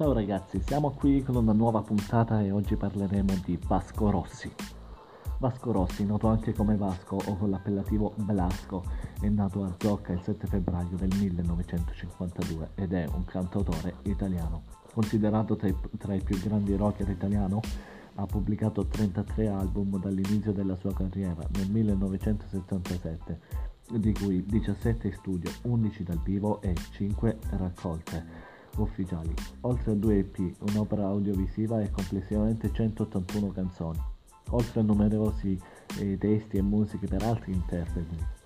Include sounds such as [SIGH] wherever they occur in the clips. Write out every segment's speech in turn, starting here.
Ciao ragazzi, siamo qui con una nuova puntata e oggi parleremo di Vasco Rossi. Vasco Rossi, noto anche come Vasco o con l'appellativo Blasco, è nato a Zocca il 7 febbraio del 1952 ed è un cantautore italiano. Considerato tra i, tra i più grandi rocker italiano, ha pubblicato 33 album dall'inizio della sua carriera nel 1977, di cui 17 in studio, 11 dal vivo e 5 raccolte ufficiali, oltre a due EP, un'opera audiovisiva e complessivamente 181 canzoni oltre a numerosi eh, testi e musiche per altri interpreti.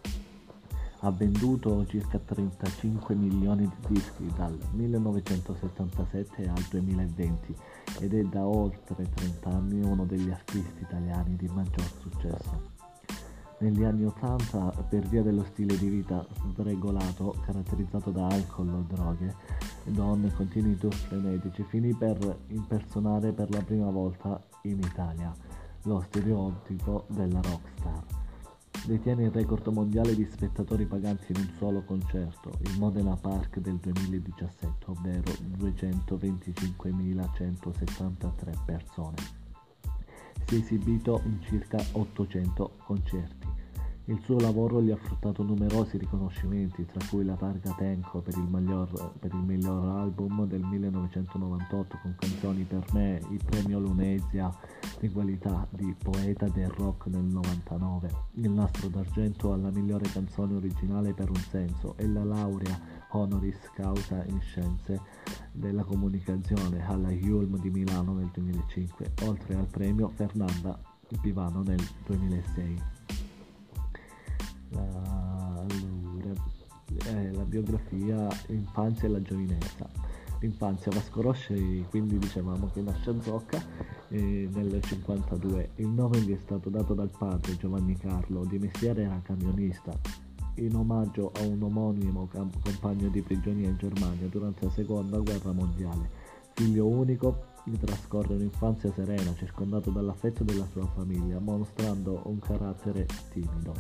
Ha venduto circa 35 milioni di dischi dal 1977 al 2020 ed è da oltre 30 anni uno degli artisti italiani di maggior successo. Negli anni 80, per via dello stile di vita sregolato, caratterizzato da alcol o droghe, donne e continui tour frenetici, finì per impersonare per la prima volta in Italia lo stereotipo della rockstar. Detiene il record mondiale di spettatori paganti in un solo concerto, il Modena Park del 2017, ovvero 225.173 persone. Si è esibito in circa 800 concerti. Il suo lavoro gli ha fruttato numerosi riconoscimenti, tra cui la targa Tenco per il, miglior, per il miglior album del 1998 con canzoni per me, il premio Lunesia di qualità di poeta del rock nel 99, il nastro d'argento alla migliore canzone originale per un senso e la laurea honoris causa in scienze della comunicazione alla Hulm di Milano nel 2005, oltre al premio Fernanda Pivano nel 2006 la, eh, la biografia infanzia e la giovinezza. L'infanzia Vasco Rossi, quindi dicevamo che nasce a Zocca eh, nel 52. Il nome gli è stato dato dal padre Giovanni Carlo, di mestiere era camionista, in omaggio a un omonimo compagno di prigionia in Germania durante la seconda guerra mondiale. Figlio unico, trascorre un'infanzia serena, circondato dall'affetto della sua famiglia, mostrando un carattere timido.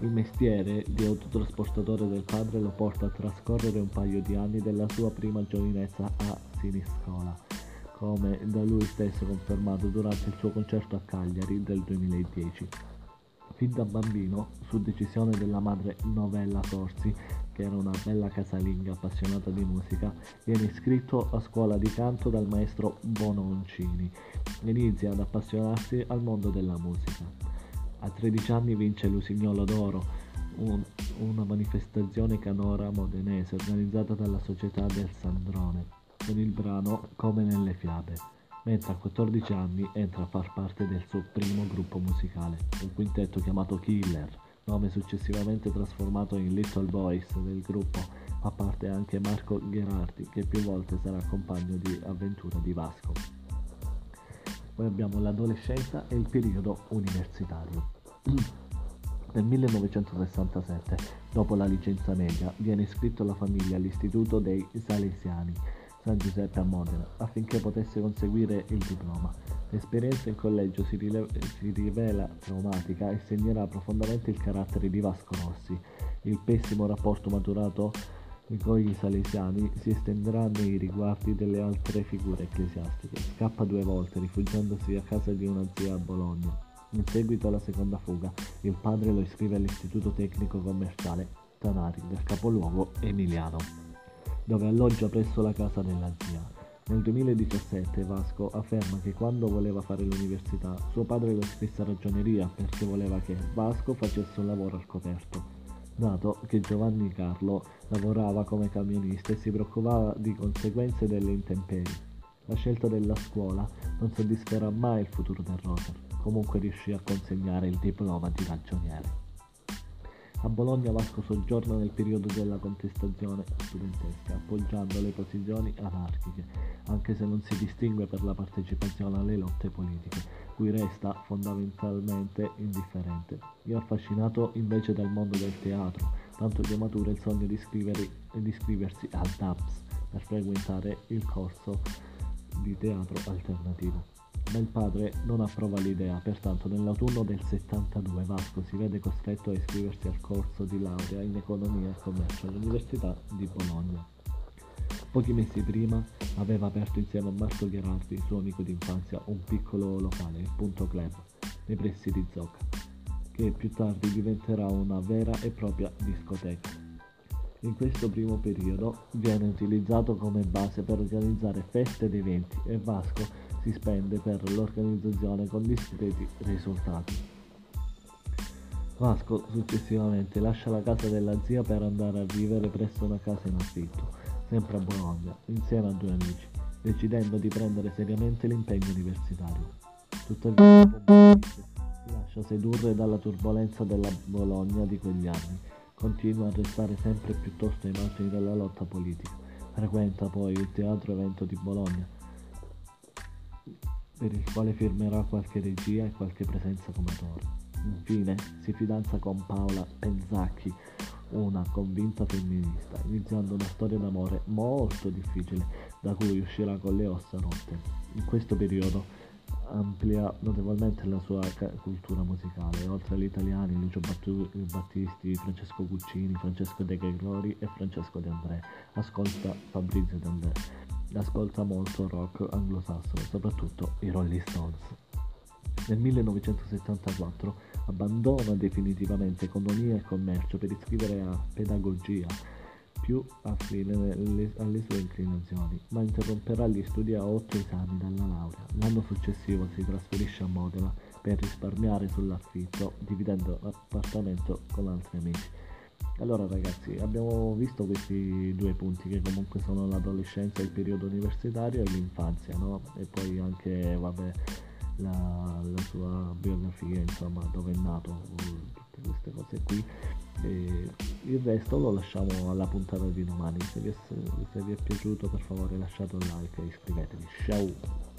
Il mestiere di autotrasportatore del padre lo porta a trascorrere un paio di anni della sua prima giovinezza a Siniscola, come da lui stesso confermato durante il suo concerto a Cagliari del 2010. Fin da bambino, su decisione della madre Novella Corsi, che era una bella casalinga appassionata di musica, viene iscritto a scuola di canto dal maestro Bononcini e inizia ad appassionarsi al mondo della musica. A 13 anni vince l'Usignolo d'Oro, un, una manifestazione canora modenese organizzata dalla Società del Sandrone, con il brano Come nelle fiabe, mentre a 14 anni entra a far parte del suo primo gruppo musicale, un quintetto chiamato Killer, nome successivamente trasformato in Little Boys del gruppo, fa parte anche Marco Gherardi, che più volte sarà compagno di avventura di Vasco. Poi abbiamo l'adolescenza e il periodo universitario. [CLEARS THROAT] Nel 1967, dopo la licenza media, viene iscritto alla famiglia all'Istituto dei Salesiani San Giuseppe a Modena affinché potesse conseguire il diploma. L'esperienza in collegio si, rile- si rivela traumatica e segnerà profondamente il carattere di Vasco Rossi. Il pessimo rapporto maturato i salesiani si estenderà nei riguardi delle altre figure ecclesiastiche. Scappa due volte, rifugiandosi a casa di una zia a Bologna. In seguito alla seconda fuga, il padre lo iscrive all'Istituto Tecnico Commerciale Tanari del capoluogo emiliano, dove alloggia presso la casa della zia. Nel 2017 Vasco afferma che quando voleva fare l'università suo padre lo iscrisse a ragioneria perché voleva che Vasco facesse un lavoro al coperto dato che Giovanni Carlo lavorava come camionista e si preoccupava di conseguenze delle intemperie. La scelta della scuola non soddisferà mai il futuro del rocker, comunque riuscì a consegnare il diploma di ragioniere. Bologna Vasco soggiorna nel periodo della contestazione studentesca, appoggiando le posizioni anarchiche, anche se non si distingue per la partecipazione alle lotte politiche, cui resta fondamentalmente indifferente. È affascinato invece dal mondo del teatro, tanto che matura il sogno di, di iscriversi al DAPS per frequentare il corso di teatro alternativo ma il padre non approva l'idea, pertanto nell'autunno del 72 Vasco si vede costretto a iscriversi al corso di laurea in economia e commercio all'Università di Bologna. Pochi mesi prima aveva aperto insieme a Marco Gherardi, suo amico d'infanzia, un piccolo locale, il Punto Club, nei pressi di Zocca, che più tardi diventerà una vera e propria discoteca. In questo primo periodo viene utilizzato come base per organizzare feste ed eventi e Vasco si spende per l'organizzazione con discreti risultati. Vasco successivamente lascia la casa della zia per andare a vivere presso una casa in affitto sempre a Bologna, insieme a due amici, decidendo di prendere seriamente l'impegno universitario. Tuttavia, si lascia sedurre dalla turbolenza della Bologna di quegli anni, continua a restare sempre piuttosto ai margini della lotta politica, frequenta poi il teatro evento di Bologna, per il quale firmerà qualche regia e qualche presenza come attore. Infine si fidanza con Paola Penzacchi, una convinta femminista, iniziando una storia d'amore molto difficile da cui uscirà con le ossa rotte. In questo periodo amplia notevolmente la sua cultura musicale, oltre agli italiani Lucio Battisti, Francesco Guccini, Francesco De Gregori e Francesco De André. Ascolta Fabrizio De André, ascolta molto rock anglosassone, soprattutto i Rolling Stones. Nel 1974 abbandona definitivamente economia e commercio per iscrivere a pedagogia, più affine alle sue inclinazioni, ma interromperà gli studi a otto esami dalla laurea. L'anno successivo si trasferisce a Modena per risparmiare sull'affitto, dividendo l'appartamento con altri amici. Allora ragazzi, abbiamo visto questi due punti che comunque sono l'adolescenza, il periodo universitario e l'infanzia, no? E poi anche, vabbè, la, la sua biografia, insomma, dove è nato, tutte queste cose qui. E il resto lo lasciamo alla puntata di domani. Se vi, è, se vi è piaciuto per favore lasciate un like e iscrivetevi. Ciao!